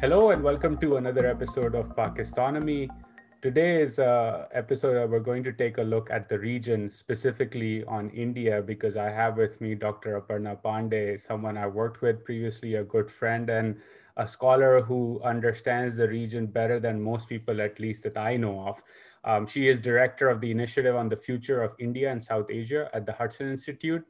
Hello and welcome to another episode of Pakistonomy. Today's uh, episode, we're going to take a look at the region, specifically on India, because I have with me Dr. Aparna Pandey, someone I worked with previously, a good friend, and a scholar who understands the region better than most people, at least that I know of. Um, she is director of the Initiative on the Future of India and South Asia at the Hudson Institute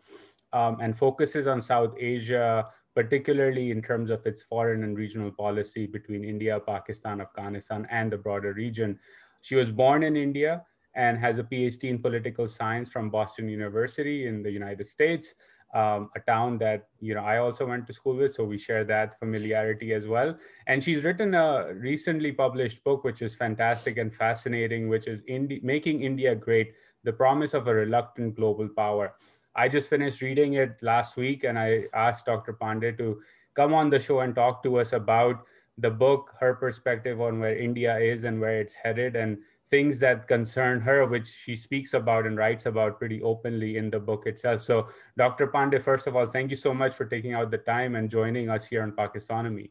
um, and focuses on South Asia particularly in terms of its foreign and regional policy between India, Pakistan, Afghanistan, and the broader region. She was born in India and has a PhD in political science from Boston University in the United States, um, a town that you know I also went to school with, so we share that familiarity as well. And she's written a recently published book, which is fantastic and fascinating, which is Indi- "Making India Great: The Promise of a Reluctant Global Power." I just finished reading it last week and I asked Dr. Pandey to come on the show and talk to us about the book, her perspective on where India is and where it's headed, and things that concern her, which she speaks about and writes about pretty openly in the book itself. So, Dr. Pandey, first of all, thank you so much for taking out the time and joining us here on Pakistonomy.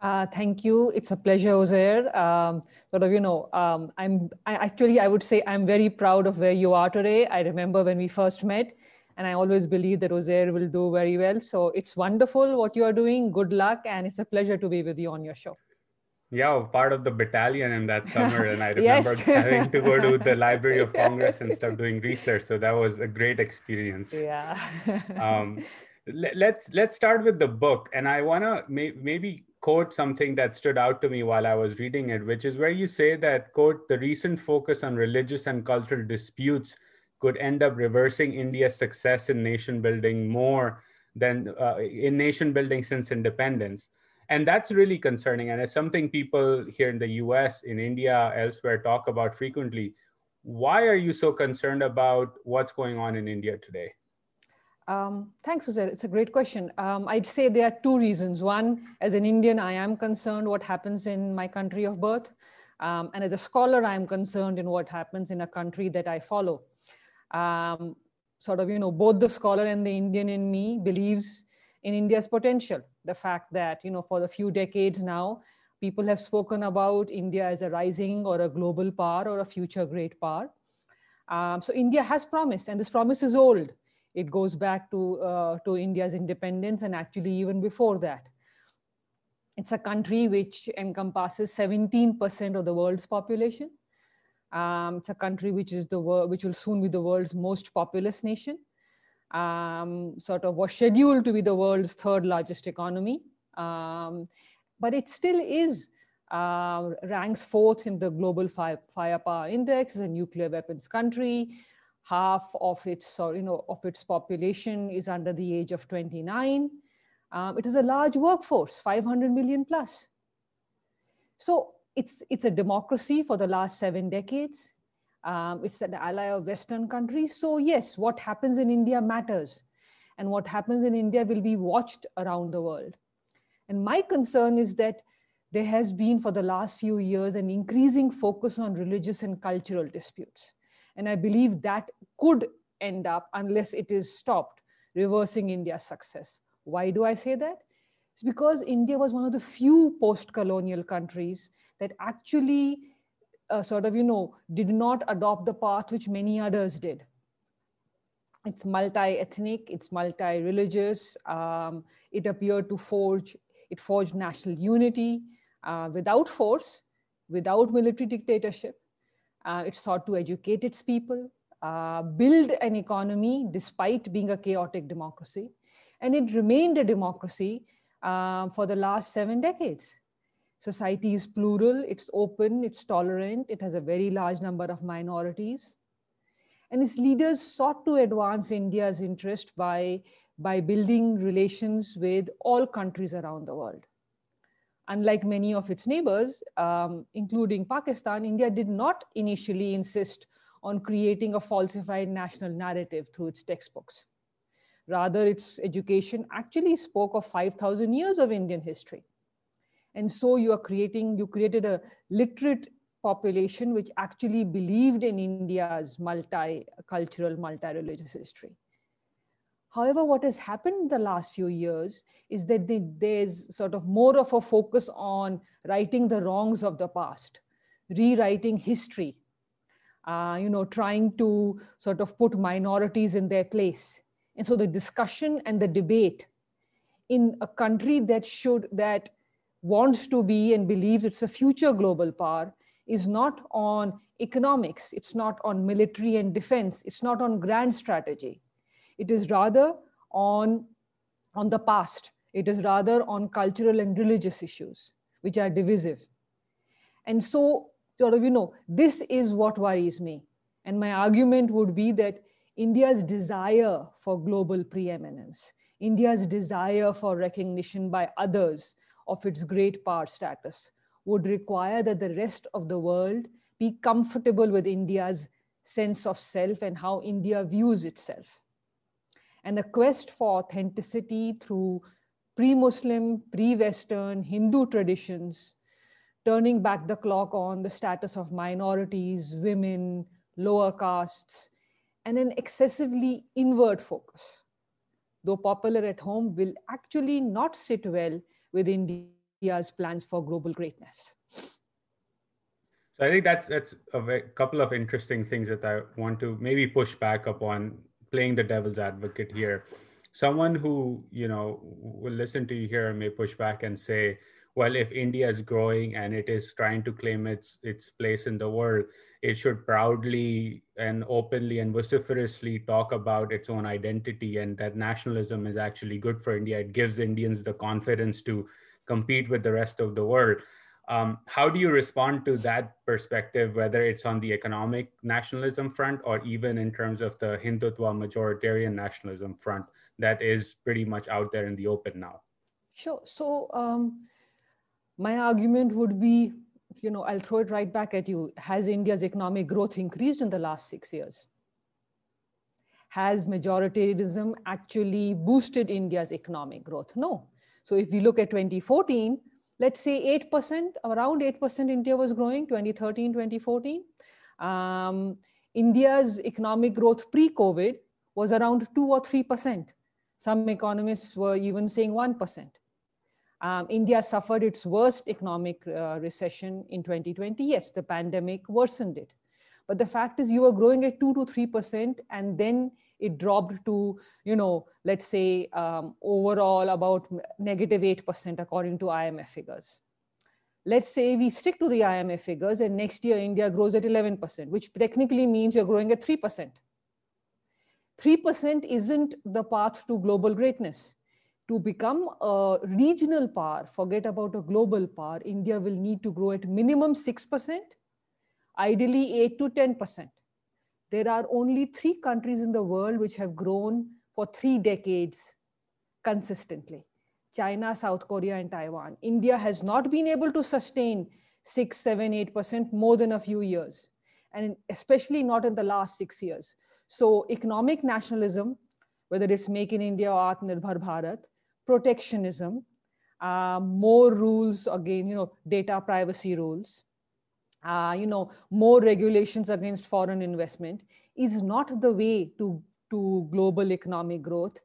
Uh, thank you. It's a pleasure, Uzair. Um, sort of, you know, um, I'm I, actually, I would say I'm very proud of where you are today. I remember when we first met, and I always believe that Uzair will do very well. So it's wonderful what you are doing. Good luck, and it's a pleasure to be with you on your show. Yeah, part of the battalion in that summer, and I remember yes. having to go to the Library of Congress and stuff doing research. So that was a great experience. Yeah. um, let's let's start with the book, and I want to may, maybe quote something that stood out to me while I was reading it, which is where you say that quote the recent focus on religious and cultural disputes could end up reversing India's success in nation building more than uh, in nation building since independence. And that's really concerning. And it's something people here in the US, in India, elsewhere talk about frequently. Why are you so concerned about what's going on in India today? Um, thanks, Uzair. It's a great question. Um, I'd say there are two reasons. One, as an Indian, I am concerned what happens in my country of birth. Um, and as a scholar, I'm concerned in what happens in a country that I follow um, sort of, you know, both the scholar and the Indian in me believes in India's potential. The fact that, you know, for a few decades now, people have spoken about India as a rising or a global power or a future great power. Um, so India has promised, and this promise is old. It goes back to, uh, to India's independence and actually even before that. It's a country which encompasses 17% of the world's population. Um, it's a country which is the world, which will soon be the world's most populous nation. Um, sort of was scheduled to be the world's third largest economy, um, but it still is uh, ranks fourth in the global fire, firepower index. A nuclear weapons country. Half of its, or you know, of its population is under the age of 29. Um, it is a large workforce, 500 million plus. So it's, it's a democracy for the last seven decades. Um, it's an ally of Western countries. So yes, what happens in India matters. And what happens in India will be watched around the world. And my concern is that there has been for the last few years an increasing focus on religious and cultural disputes. And I believe that could end up, unless it is stopped, reversing India's success. Why do I say that? It's because India was one of the few post-colonial countries that actually uh, sort of, you know, did not adopt the path which many others did. It's multi-ethnic, it's multi-religious. Um, it appeared to forge, it forged national unity uh, without force, without military dictatorship. Uh, it sought to educate its people, uh, build an economy despite being a chaotic democracy. And it remained a democracy um, for the last seven decades. Society is plural, it's open, it's tolerant, it has a very large number of minorities. And its leaders sought to advance India's interest by, by building relations with all countries around the world. Unlike many of its neighbors, um, including Pakistan, India did not initially insist on creating a falsified national narrative through its textbooks. Rather, its education actually spoke of 5,000 years of Indian history. And so you are creating, you created a literate population which actually believed in India's multicultural, multi-religious history. However, what has happened in the last few years is that there's sort of more of a focus on righting the wrongs of the past, rewriting history, uh, you know, trying to sort of put minorities in their place. And so the discussion and the debate in a country that should, that wants to be and believes it's a future global power is not on economics, it's not on military and defense, it's not on grand strategy. It is rather on, on the past. It is rather on cultural and religious issues, which are divisive. And so, sort of, you know, this is what worries me. And my argument would be that India's desire for global preeminence, India's desire for recognition by others of its great power status would require that the rest of the world be comfortable with India's sense of self and how India views itself. And a quest for authenticity through pre Muslim, pre Western, Hindu traditions, turning back the clock on the status of minorities, women, lower castes, and an excessively inward focus, though popular at home, will actually not sit well with India's plans for global greatness. So I think that's that's a couple of interesting things that I want to maybe push back upon playing the devil's advocate here. Someone who you know will listen to you here may push back and say, well, if India is growing and it is trying to claim its its place in the world, it should proudly and openly and vociferously talk about its own identity and that nationalism is actually good for India. It gives Indians the confidence to compete with the rest of the world. Um, how do you respond to that perspective, whether it's on the economic nationalism front or even in terms of the Hindutva majoritarian nationalism front that is pretty much out there in the open now? Sure. So, um, my argument would be you know, I'll throw it right back at you. Has India's economic growth increased in the last six years? Has majoritarianism actually boosted India's economic growth? No. So if we look at 2014, let's say 8%, around 8% India was growing, 2013, 2014. Um, India's economic growth pre-COVID was around 2 or 3%. Some economists were even saying 1%. Um, India suffered its worst economic uh, recession in 2020. Yes, the pandemic worsened it. But the fact is you were growing at 2 to 3% and then it dropped to, you know, let's say um, overall about negative 8% according to IMF figures. Let's say we stick to the IMF figures and next year India grows at 11%, which technically means you're growing at 3%. 3% isn't the path to global greatness. To become a regional power, forget about a global power, India will need to grow at minimum 6%, ideally 8 to 10% there are only three countries in the world which have grown for three decades consistently China, South Korea, and Taiwan. India has not been able to sustain six, seven, eight percent more than a few years, and especially not in the last six years. So, economic nationalism, whether it's Make in India or Atmanirbhar Bharat, protectionism, uh, more rules again, you know, data privacy rules, uh, you know, more regulations against foreign investment is not the way to, to global economic growth.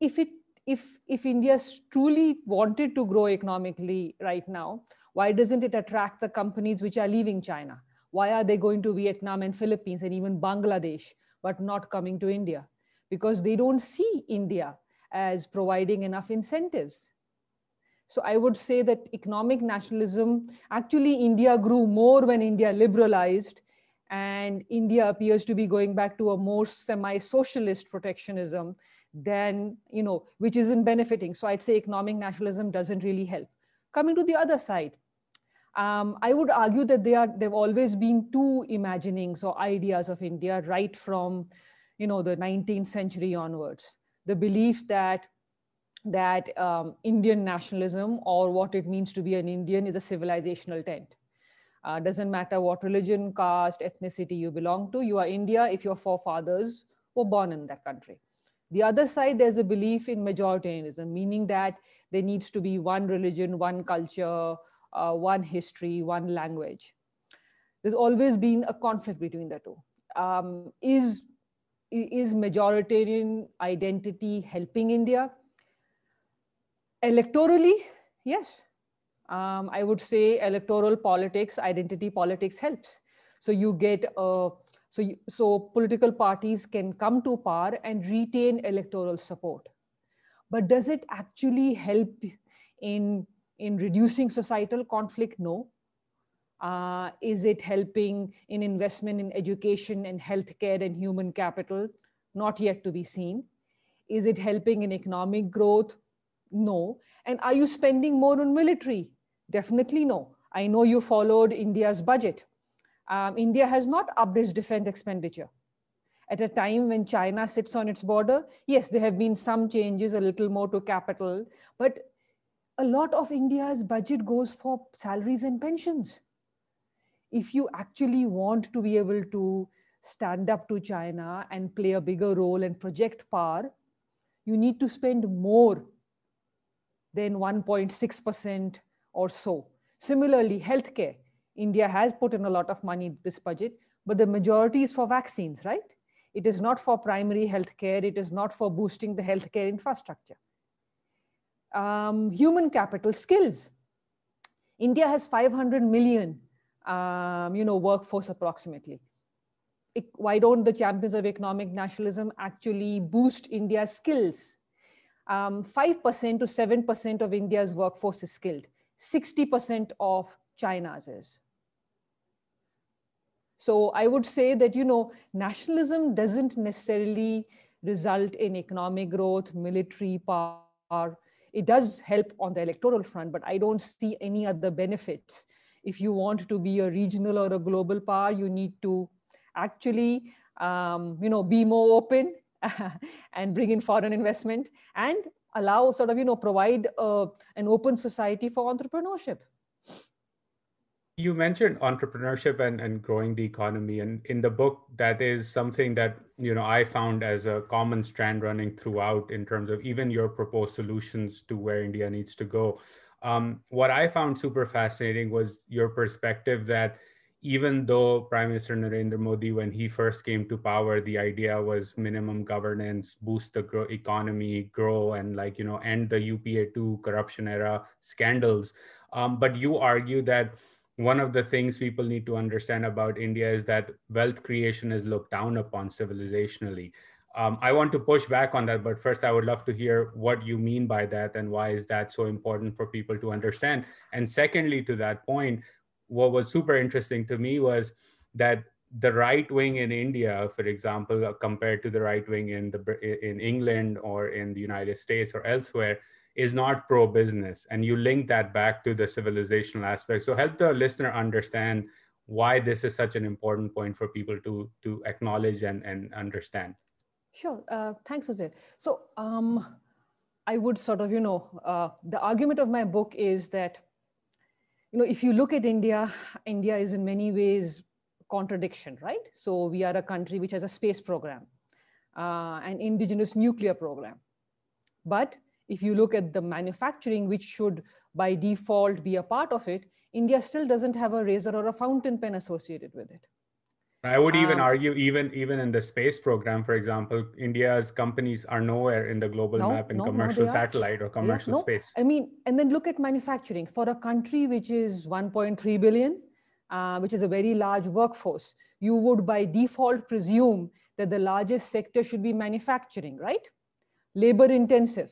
If it if if India truly wanted to grow economically right now, why doesn't it attract the companies which are leaving China? Why are they going to Vietnam and Philippines and even Bangladesh, but not coming to India? Because they don't see India as providing enough incentives so I would say that economic nationalism, actually India grew more when India liberalized and India appears to be going back to a more semi-socialist protectionism than, you know, which isn't benefiting. So I'd say economic nationalism doesn't really help. Coming to the other side, um, I would argue that they are, there have always been two imaginings or ideas of India right from, you know, the 19th century onwards. The belief that that um, Indian nationalism or what it means to be an Indian is a civilizational tent. Uh, doesn't matter what religion, caste, ethnicity you belong to, you are India if your forefathers were born in that country. The other side, there's a belief in majoritarianism, meaning that there needs to be one religion, one culture, uh, one history, one language. There's always been a conflict between the two. Um, is is majoritarian identity helping India? Electorally, yes. Um, I would say electoral politics, identity politics helps. So you get a so, you, so political parties can come to power and retain electoral support. But does it actually help in, in reducing societal conflict? No. Uh, is it helping in investment in education and healthcare and human capital? Not yet to be seen. Is it helping in economic growth? No. And are you spending more on military? Definitely no. I know you followed India's budget um, India has not upped its defense expenditure. At a time when China sits on its border, yes, there have been some changes, a little more to capital, but a lot of India's budget goes for salaries and pensions. If you actually want to be able to stand up to China and play a bigger role and project power, you need to spend more than 1.6% or so. Similarly, healthcare. India has put in a lot of money this budget, but the majority is for vaccines, right? It is not for primary healthcare. It is not for boosting the healthcare infrastructure. Um, human capital skills. India has 500 million, um, you know, workforce approximately. It, why don't the champions of economic nationalism actually boost India's skills? Um, 5% to 7% of India's workforce is skilled. 60% of China's is. So I would say that, you know, nationalism doesn't necessarily result in economic growth, military power. It does help on the electoral front, but I don't see any other benefits. If you want to be a regional or a global power, you need to actually, um, you know, be more open and bring in foreign investment and allow sort of, you know, provide uh, an open society for entrepreneurship. You mentioned entrepreneurship and, and growing the economy and in the book that is something that you know i found as a common strand running throughout in terms of even your proposed solutions to where india needs to go. Um, what i found super fascinating was your perspective that even though prime minister narendra modi when he first came to power the idea was minimum governance boost the grow economy grow and like you know end the upa 2 corruption era scandals um, but you argue that one of the things people need to understand about India is that wealth creation is looked down upon civilizationally. Um, I want to push back on that, but first, I would love to hear what you mean by that and why is that so important for people to understand. And secondly, to that point, what was super interesting to me was that the right wing in India, for example, compared to the right wing in the in England or in the United States or elsewhere, is not pro business and you link that back to the civilizational aspect. So help the listener understand why this is such an important point for people to to acknowledge and and understand. Sure. Uh, thanks Uzair. so um, i would sort of you know uh, the argument of my book is that you know if you look at india india is in many ways contradiction right so we are a country which has a space program uh, an indigenous nuclear program but if you look at the manufacturing, which should by default be a part of it, India still doesn't have a razor or a fountain pen associated with it. I would even um, argue, even even in the space program, for example, India's companies are nowhere in the global no, map in no, commercial no, satellite or commercial yeah, space. I mean, and then look at manufacturing for a country which is 1.3 billion, uh, which is a very large workforce. You would by default presume that the largest sector should be manufacturing, right? Labor intensive.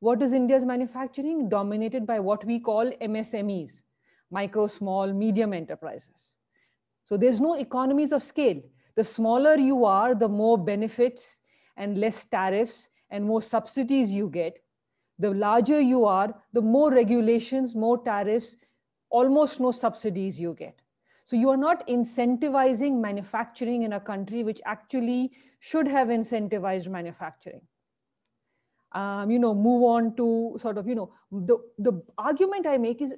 What is India's manufacturing? Dominated by what we call MSMEs, micro, small, medium enterprises. So there's no economies of scale. The smaller you are, the more benefits and less tariffs and more subsidies you get. The larger you are, the more regulations, more tariffs, almost no subsidies you get. So you are not incentivizing manufacturing in a country which actually should have incentivized manufacturing um, you know, move on to sort of, you know, the, the argument I make is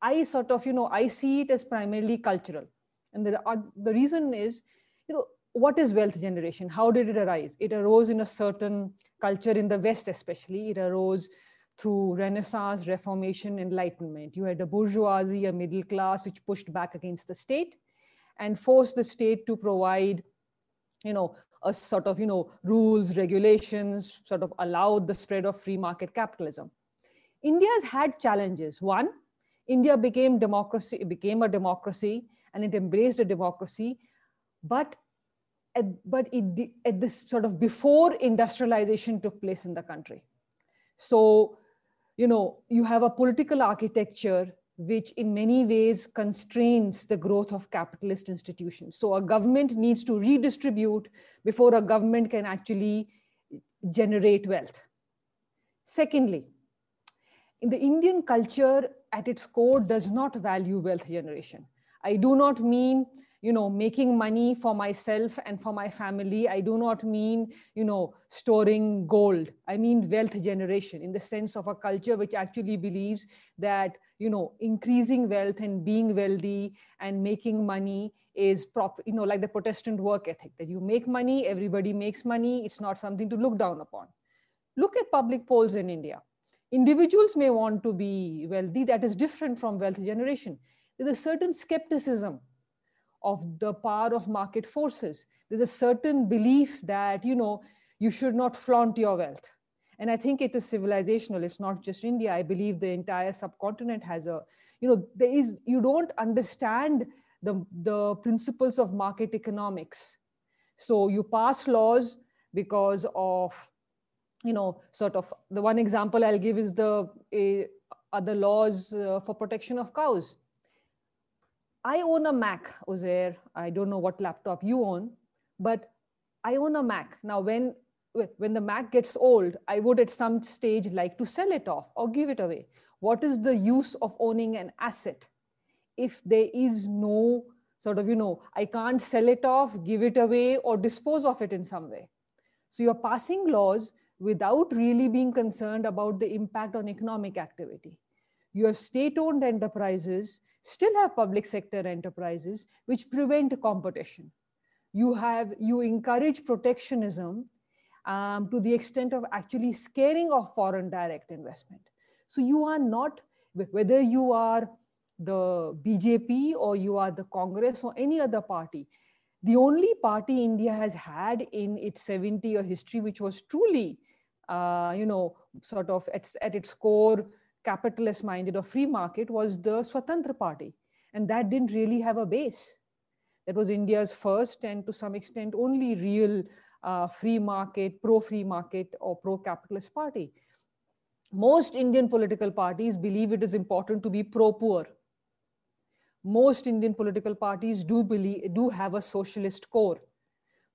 I sort of, you know, I see it as primarily cultural. And the, uh, the reason is, you know, what is wealth generation? How did it arise? It arose in a certain culture in the West, especially. It arose through Renaissance, Reformation, Enlightenment. You had a bourgeoisie, a middle class, which pushed back against the state and forced the state to provide, you know, a sort of, you know, rules, regulations, sort of allowed the spread of free market capitalism. India's had challenges. One, India became democracy, became a democracy and it embraced a democracy, but at, but it at this sort of before industrialization took place in the country. So, you know, you have a political architecture which in many ways constrains the growth of capitalist institutions. So a government needs to redistribute before a government can actually generate wealth. Secondly, in the Indian culture at its core does not value wealth generation. I do not mean you know making money for myself and for my family. I do not mean you know storing gold. I mean wealth generation in the sense of a culture which actually believes that you know increasing wealth and being wealthy and making money is prop you know like the protestant work ethic that you make money everybody makes money. It's not something to look down upon. Look at public polls in india. Individuals may want to be wealthy. That is different from wealth generation there's a certain skepticism of the power of market forces. There's a certain belief that, you know, you should not flaunt your wealth. And I think it is civilizational. It's not just India. I believe the entire subcontinent has a, you know, there is, you don't understand the, the principles of market economics. So you pass laws because of, you know, sort of the one example I'll give is the uh, other laws uh, for protection of cows I own a Mac, Uzair. I don't know what laptop you own, but I own a Mac. Now, when when the Mac gets old, I would at some stage like to sell it off or give it away. What is the use of owning an asset if there is no sort of, you know, I can't sell it off, give it away, or dispose of it in some way? So you're passing laws without really being concerned about the impact on economic activity. You have state owned enterprises still have public sector enterprises which prevent competition. You have, you encourage protectionism um, to the extent of actually scaring off foreign direct investment. So you are not, whether you are the BJP or you are the Congress or any other party, the only party India has had in its 70 year history, which was truly, uh, you know, sort of at, at its core, capitalist minded or free market was the Swatantra Party. And that didn't really have a base. That was India's first and to some extent only real uh, free market, pro free market, or pro capitalist party. Most Indian political parties believe it is important to be pro poor. Most Indian political parties do believe do have a socialist core.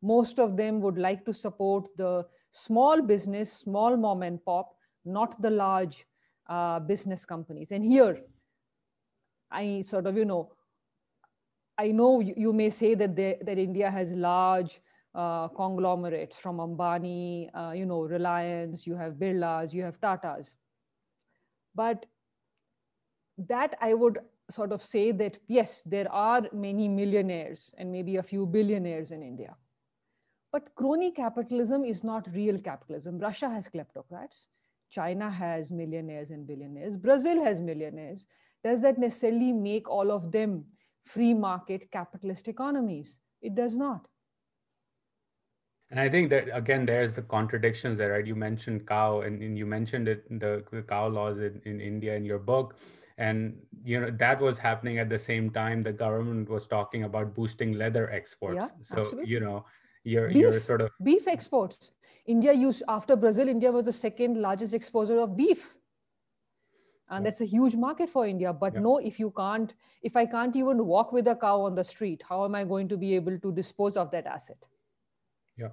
Most of them would like to support the small business, small mom and pop, not the large uh, business companies. And here, I sort of, you know, I know you, you may say that, they, that India has large uh, conglomerates from Ambani, uh, you know, Reliance, you have Birlas, you have Tatas. But that I would sort of say that, yes, there are many millionaires and maybe a few billionaires in India. But crony capitalism is not real capitalism. Russia has kleptocrats. China has millionaires and billionaires, Brazil has millionaires. Does that necessarily make all of them free market capitalist economies? It does not. And I think that again, there's the contradictions there, right? You mentioned cow, and, and you mentioned it, the, the cow laws in, in India in your book, and you know that was happening at the same time the government was talking about boosting leather exports. Yeah, so absolutely. you know, you're beef, you're sort of beef exports. India used after Brazil, India was the second largest exporter of beef. And yeah. that's a huge market for India. But yeah. no, if you can't, if I can't even walk with a cow on the street, how am I going to be able to dispose of that asset? Yeah.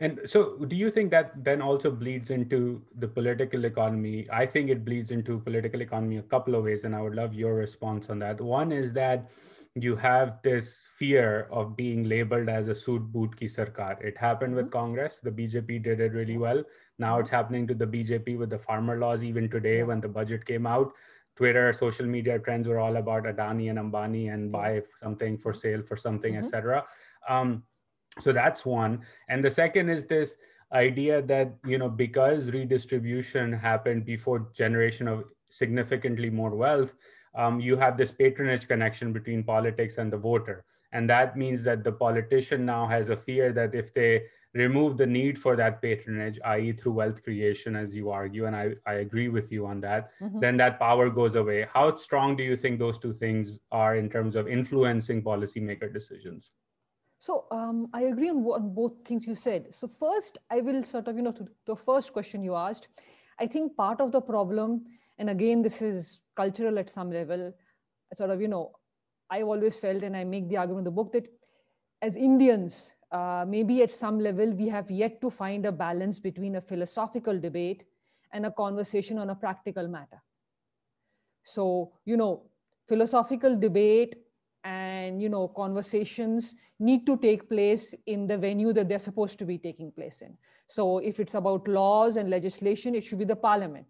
And so do you think that then also bleeds into the political economy? I think it bleeds into political economy a couple of ways, and I would love your response on that. One is that you have this fear of being labeled as a suit boot ki sarkar. It happened with mm-hmm. Congress. The BJP did it really well. Now it's happening to the BJP with the farmer laws. Even today, when the budget came out, Twitter, social media trends were all about Adani and Ambani and buy something for sale for something, mm-hmm. etc. Um, so that's one. And the second is this idea that you know because redistribution happened before generation of significantly more wealth um, you have this patronage connection between politics and the voter. And that means that the politician now has a fear that if they remove the need for that patronage, i.e., through wealth creation, as you argue, and I, I agree with you on that, mm-hmm. then that power goes away. How strong do you think those two things are in terms of influencing policymaker decisions? So um, I agree on, on, both things you said. So first, I will sort of, you know, to the first question you asked, I think part of the problem, and again, this is cultural at some level, sort of, you know, I've always felt, and I make the argument in the book that as Indians, uh, maybe at some level, we have yet to find a balance between a philosophical debate and a conversation on a practical matter. So, you know, philosophical debate and you know conversations need to take place in the venue that they're supposed to be taking place in. So if it's about laws and legislation it should be the parliament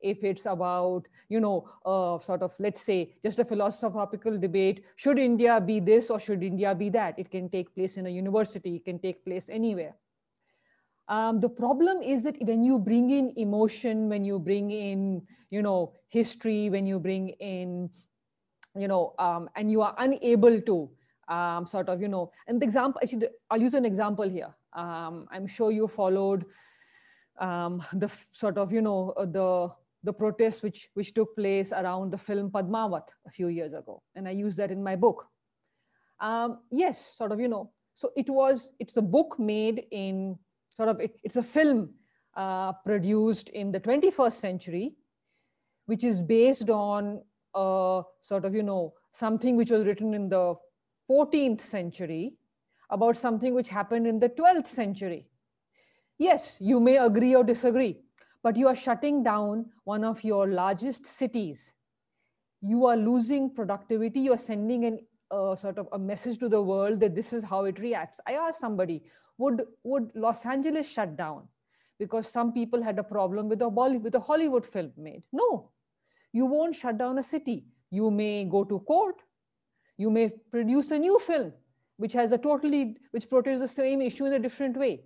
if it's about you know uh, sort of let's say just a philosophical debate should india be this or should india be that? It can take place in a university it can take place anywhere. Um, the problem is that when you bring in emotion when you bring in you know history when you bring in you know um, and you are unable to um, sort of you know and the example actually i'll use an example here. Um, i'm sure you followed um, the sort of you know uh, the the protests which which took place around the film Padmavat a few years ago, and I use that in my book. Um, yes, sort of, you know. So it was it's a book made in sort of it, it's a film uh, produced in the 21st century, which is based on a sort of you know something which was written in the 14th century about something which happened in the 12th century. Yes, you may agree or disagree but you are shutting down one of your largest cities. You are losing productivity. You are sending an sort of a message to the world that this is how it reacts. I asked somebody, would would Los Angeles shut down because some people had a problem with a with a Hollywood film made? No, you won't shut down a city. You may go to court. You may produce a new film which has a totally which portrays the same issue in a different way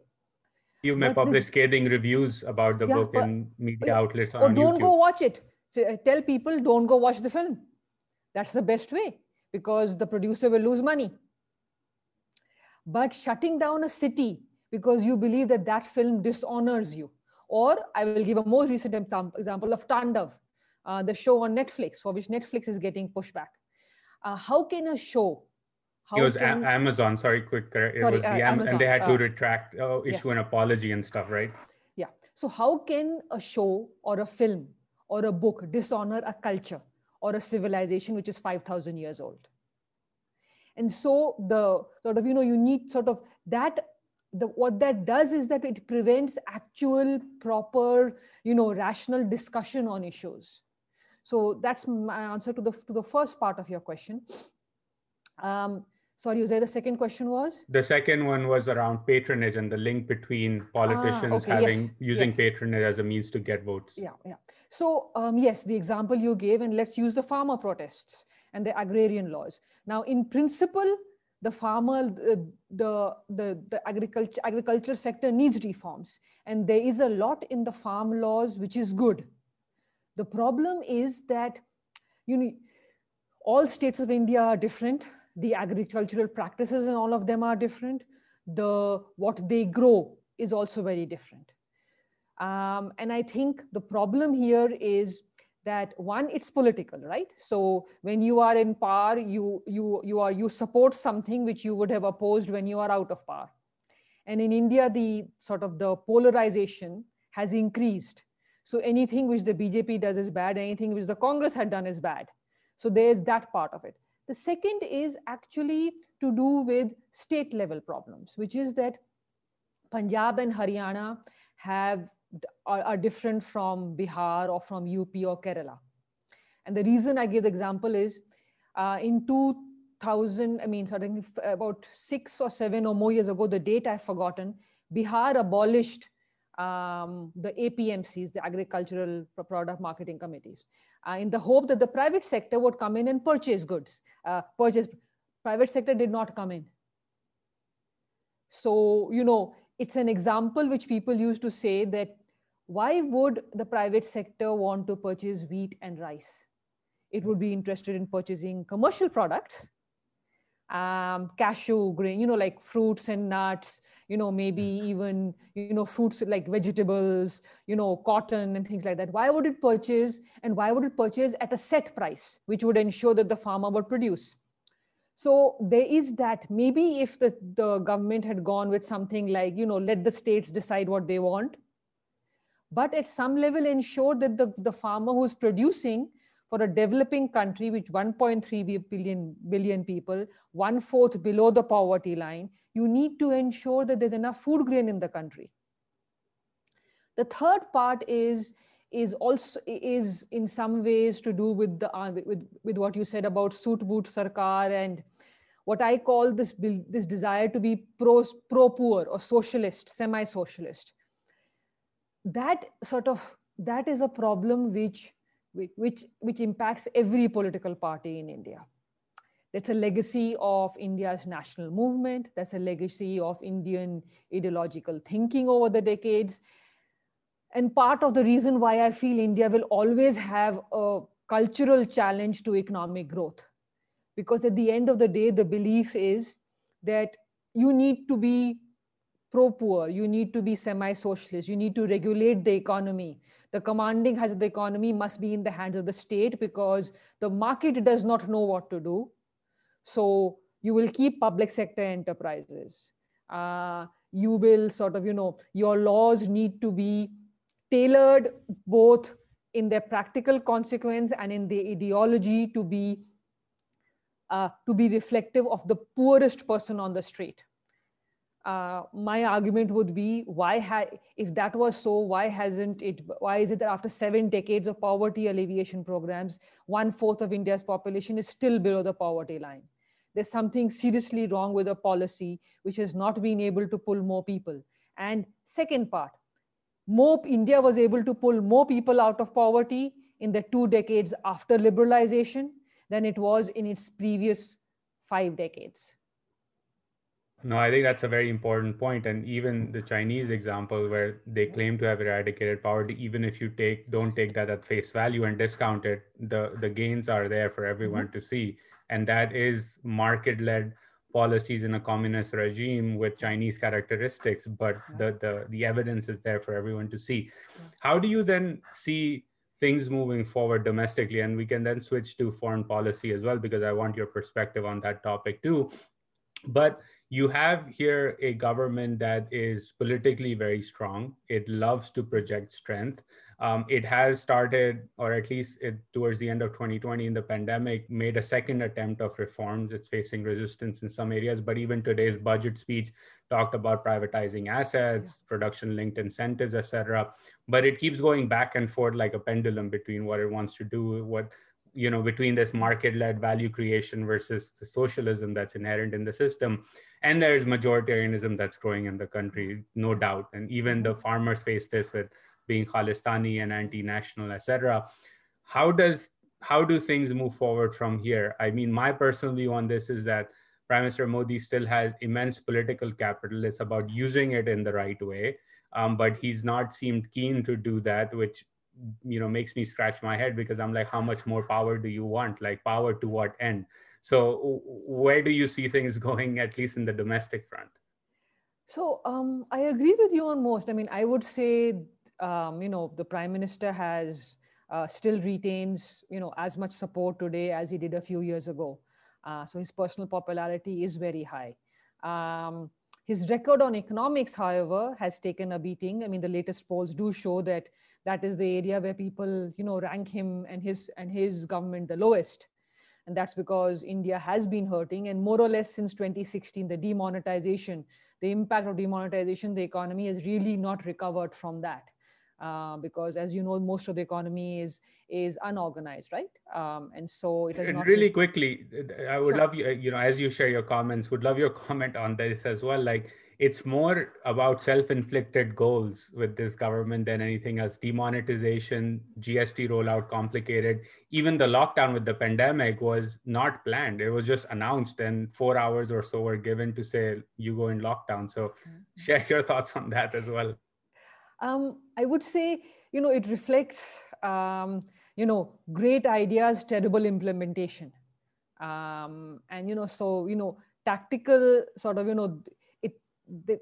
you may publish this, scathing reviews about the yeah, book in media outlets or don't YouTube. go watch it. So, uh, tell people don't go watch the film. That's the best way because the producer will lose money. But shutting down a city because you believe that that film dishonors you. Or i will give a more recent example of tandav uh, the show on netflix for which netflix is getting pushback. Uh, how can a show how it was can... Amazon. Sorry, quick. It sorry, was the uh, Am- Amazon. and they had to uh, retract, uh, issue yes. an apology and stuff, right? Yeah. So how can a show or a film or a book dishonor a culture or a civilization which is five thousand years old? And so the sort of you know you need sort of that. The, what that does is that it prevents actual proper you know rational discussion on issues so that's my answer to the to the first part of your question um, Sorry, you say the second question was? The second one was around patronage and the link between politicians ah, okay. having yes. using yes. patronage as a means to get votes. Yeah, yeah. So um, yes, the example you gave, and let's use the farmer protests and the agrarian laws. Now, in principle, the farmer, the the the, the agriculture agriculture sector needs reforms, and there is a lot in the farm laws which is good. The problem is that you know all states of India are different the agricultural practices and all of them are different. The what they grow is also very different. Um, and i think the problem here is that one it's political right? So when you are in power you you you are you support something which you would have opposed when you are out of power. And in india the sort of the polarization has increased. So anything which the bjp does is bad anything which the congress had done is bad. So there's that part of it the second is actually to do with state level problems, which is that Punjab and Haryana have are, are, different from Bihar or from UP or Kerala. And the reason I give the example is uh, in 2000, I mean, starting about six or seven or more years ago, the date I've forgotten, Bihar abolished um, the APMCs, the Agricultural Product Marketing Committees uh, in the hope that the private sector would come in and purchase goods. Uh, purchase private sector did not come in. So you know it's an example which people used to say that why would the private sector want to purchase wheat and rice? It would be interested in purchasing commercial products um, cashew grain, you know, like fruits and nuts, you know, maybe mm. even, you know, fruits like vegetables, you know, cotton and things like that. Why would it purchase and why would it purchase at a set price, which would ensure that the farmer would produce? So there is that. Maybe if the, the government had gone with something like, you know, let the states decide what they want, but at some level ensure that the, the farmer who's producing for a developing country with 1.3 billion, billion people, one fourth below the poverty line, you need to ensure that there's enough food grain in the country. The third part is is also is in some ways to do with the uh, with, with what you said about Suit Boot Sarkar and what I call this this desire to be pro pro poor or socialist, semi socialist. That sort of that is a problem which which, which impacts every political party in India. That's a legacy of India's national movement. That's a legacy of Indian ideological thinking over the decades. And part of the reason why I feel India will always have a cultural challenge to economic growth. Because at the end of the day, the belief is that you need to be pro poor, you need to be semi socialist, you need to regulate the economy the commanding heights of the economy must be in the hands of the state because the market does not know what to do. So you will keep public sector enterprises. Uh, you will sort of, you know, your laws need to be tailored both in their practical consequence and in the ideology to be uh, to be reflective of the poorest person on the street uh, my argument would be why ha- if that was so why hasn't it why is it that after seven decades of poverty alleviation programs one fourth of india's population is still below the poverty line? There's something seriously wrong with a policy which has not been able to pull more people. And second part more india was able to pull more people out of poverty in the two decades after liberalization than it was in its previous five decades no, I think that's a very important point. And even the Chinese example where they claim to have eradicated poverty, even if you take don't take that at face value and discount it, the, the gains are there for everyone mm-hmm. to see. And that is market-led policies in a communist regime with Chinese characteristics, but the, the, the evidence is there for everyone to see. How do you then see things moving forward domestically? And we can then switch to foreign policy as well, because I want your perspective on that topic too. But you have here a government that is politically very strong. It loves to project strength. Um, it has started, or at least it, towards the end of 2020 in the pandemic, made a second attempt of reforms. It's facing resistance in some areas, but even today's budget speech talked about privatizing assets, production linked incentives, etc. But it keeps going back and forth like a pendulum between what it wants to do, what you know between this market led value creation versus the socialism that's inherent in the system and there's majoritarianism that's growing in the country no doubt. And even the farmers face this with being khalistani and anti-national etc how does how do things move forward from here? I mean my personal view on this is that prime minister modi still has immense political capital. It's about using it in the right way. Um, but he's not seemed keen to do that which you know makes me scratch my head because i'm like how much more power do you want? Like power to what end so where do you see things going at least in the domestic front so um, i agree with you on most i mean i would say um, you know the prime minister has uh, still retains you know as much support today as he did a few years ago uh, so his personal popularity is very high um, his record on economics, however, has taken a beating. I mean, the latest polls do show that that is the area where people, you know, rank him and his and his government the lowest. And that's because India has been hurting, and more or less since 2016, the demonetization, the impact of demonetization, the economy has really not recovered from that. Uh, because as you know most of the economy is is unorganized right um, and so it has not really been... quickly i would sure. love you you know as you share your comments would love your comment on this as well like it's more about self-inflicted goals with this government than anything else. Demonetization gst rollout complicated. Even the lockdown with the pandemic was not planned. It was just announced and four hours or so were given to say you go in lockdown. So mm-hmm. share your thoughts on that as well. Um, I would say, you know, it reflects, um, you know, great ideas, terrible implementation. um, and you know so you know tactical sort of you know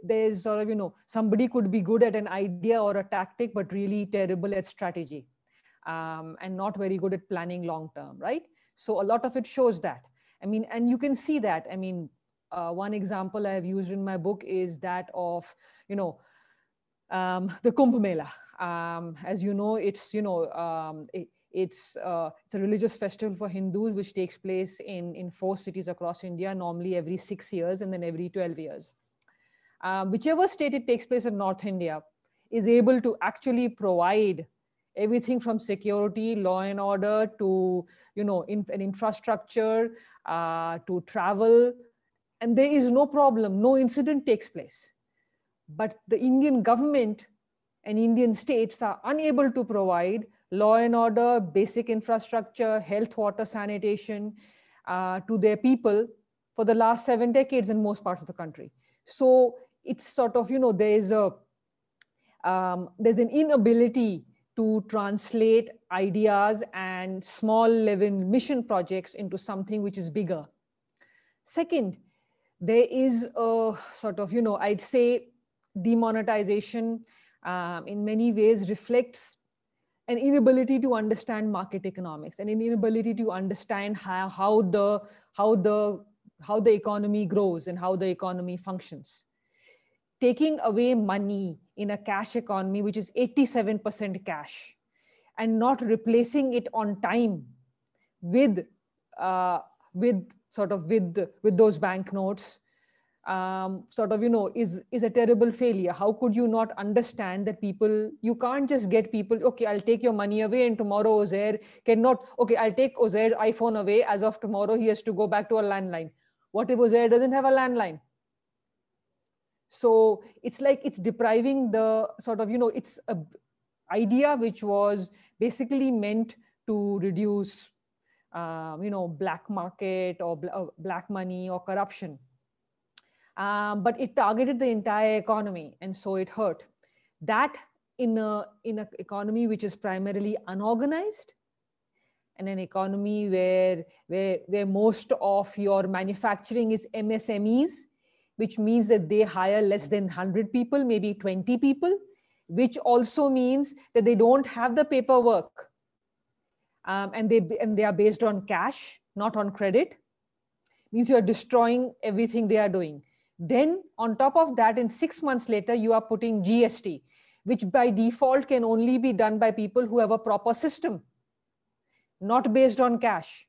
there's sort of you know somebody could be good at an idea or a tactic but really terrible at strategy um, and not very good at planning long term right? So a lot of it shows that. I mean and you can see that. I mean uh, one example i have used in my book is that of you know um, the kumbh mela. Um, as you know it's you know um, it, it's uh, it's a religious festival for Hindus which takes place in in four cities across India, normally every six years and then every twelve years. Um, whichever state it takes place in North India is able to actually provide everything from security, law and order to you know in, an infrastructure uh, to travel, and there is no problem, no incident takes place. But the Indian government and Indian states are unable to provide law and order, basic infrastructure, health, water, sanitation uh, to their people for the last seven decades in most parts of the country. So it's sort of, you know, there's a um, there's an inability to translate ideas and small level mission projects into something which is bigger. Second, there is a sort of, you know, I'd say demonetization um, in many ways reflects an inability to understand market economics, and an inability to understand how, how the how the how the economy grows and how the economy functions. Taking away money in a cash economy, which is 87% cash, and not replacing it on time with uh, with sort of with with those banknotes um, sort of you know is is a terrible failure. How could you not understand that people you can't just get people okay i'll take your money away and tomorrow Uzair cannot okay i'll take Uzair's iphone away. As of tomorrow he has to go back to a landline. What if ozair doesn't have a landline so it's like it's depriving the sort of you know it's a idea which was basically meant to reduce um, you know black market or bl- uh, black money or corruption um, but it targeted the entire economy, and so it hurt. That in a in an economy which is primarily unorganized, and an economy where where where most of your manufacturing is MSMEs, which means that they hire less than 100 people, maybe 20 people, which also means that they don't have the paperwork. Um, and they and they are based on cash, not on credit. Means you are destroying everything they are doing. Then on top of that, in six months later, you are putting GST, which by default can only be done by people who have a proper system, not based on cash,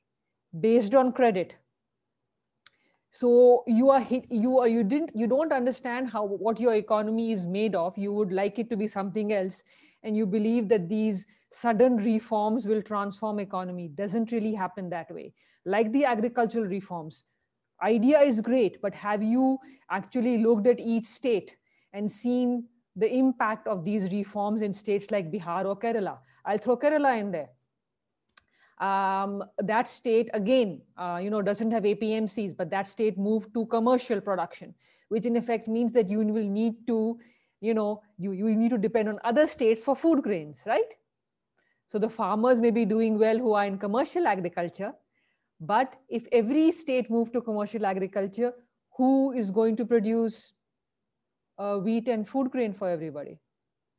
based on credit. So you are hit, you are you didn't you don't understand how what your economy is made of. You would like it to be something else, and you believe that these sudden reforms will transform economy. Doesn't really happen that way. Like the agricultural reforms, idea is great, but have you actually looked at each state and seen the impact of these reforms in states like Bihar or Kerala? I'll throw Kerala in there. Um, that state again, uh, you know, doesn't have APMCs, but that state moved to commercial production, which in effect means that you will need to, you know, you, you need to depend on other states for food grains, right? So the farmers may be doing well who are in commercial agriculture, but if every state moved to commercial agriculture, who is going to produce uh, wheat and food grain for everybody?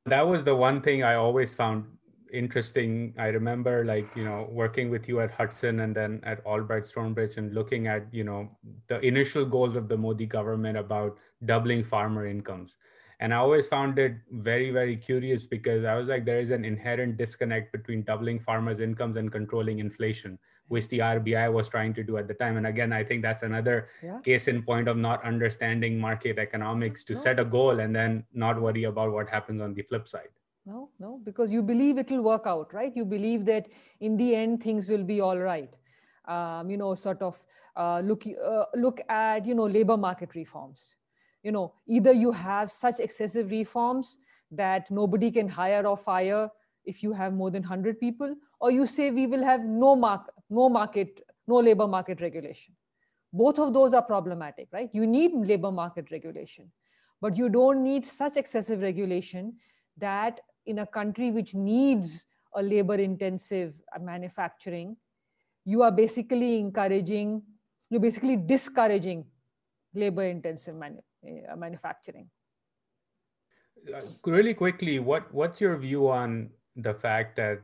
That was the one thing I always found interesting. I remember, like, you know, working with you at Hudson and then at Albright Stonebridge and looking at, you know, the initial goals of the Modi government about doubling farmer incomes. And I always found it very, very curious because I was like, there is an inherent disconnect between doubling farmers' incomes and controlling inflation which the RBI was trying to do at the time. And again, I think that's another yeah. case in point of not understanding market economics to set a goal and then not worry about what happens on the flip side. No, no, because you believe it will work out, right? You believe that in the end things will be all right. Um, you know, sort of uh, look uh, look at you know labor market reforms. You know, either you have such excessive reforms that nobody can hire or fire if you have more than 100 people or you say we will have no mark no market no labor market regulation both of those are problematic right you need labor market regulation but you don't need such excessive regulation that in a country which needs a labor intensive manufacturing you are basically encouraging, you're basically discouraging labor intensive manu- uh, manufacturing. Uh, really quickly, what, what's your view on the fact that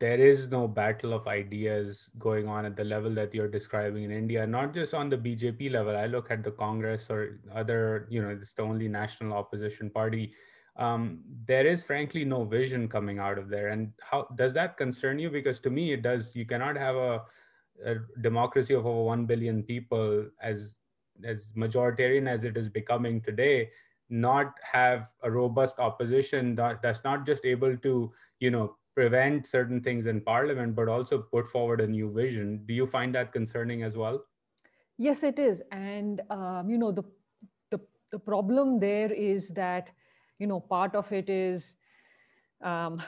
there is no battle of ideas going on at the level that you're describing in India, not just on the BJP level. I look at the Congress or other, you know, it's the only national opposition party. Um, there is frankly no vision coming out of there. And how does that concern you? Because to me, it does. You cannot have a, a democracy of over 1 billion people as as majoritarian as it is becoming today not have a robust opposition that, that's not just able to you know prevent certain things in parliament, but also put forward a new vision. Do you find that concerning as well? Yes, it is. And, um, you know, the, the, the problem there is that, you know, part of it is um,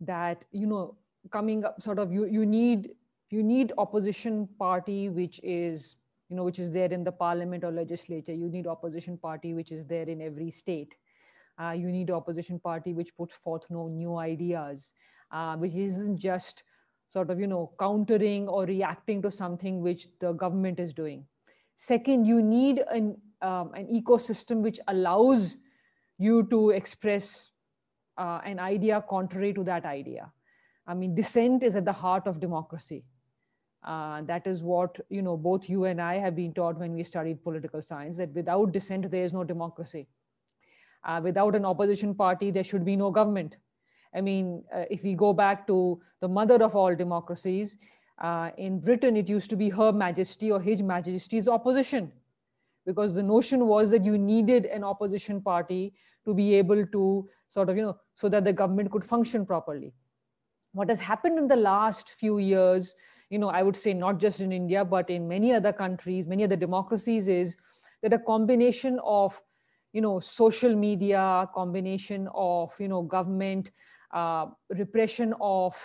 that, you know, coming up sort of, you, you need, you need opposition party, which is, you know, which is there in the parliament or legislature. You need opposition party, which is there in every state. Uh, you need opposition party which puts forth no new ideas uh, which isn't just sort of you know countering or reacting to something which the government is doing second you need an, um, an ecosystem which allows you to express uh, an idea contrary to that idea. I mean dissent is at the heart of democracy. Uh, that is what you know both you and i have been taught when we studied political science that without dissent there is no democracy. Uh, without an opposition party there should be no government. I mean, uh, if we go back to the mother of all democracies, uh, in Britain, it used to be Her Majesty or His Majesty's opposition, because the notion was that you needed an opposition party to be able to sort of, you know, so that the government could function properly. What has happened in the last few years, you know, I would say not just in India, but in many other countries, many other democracies, is that a combination of, you know, social media, combination of, you know, government, uh, repression of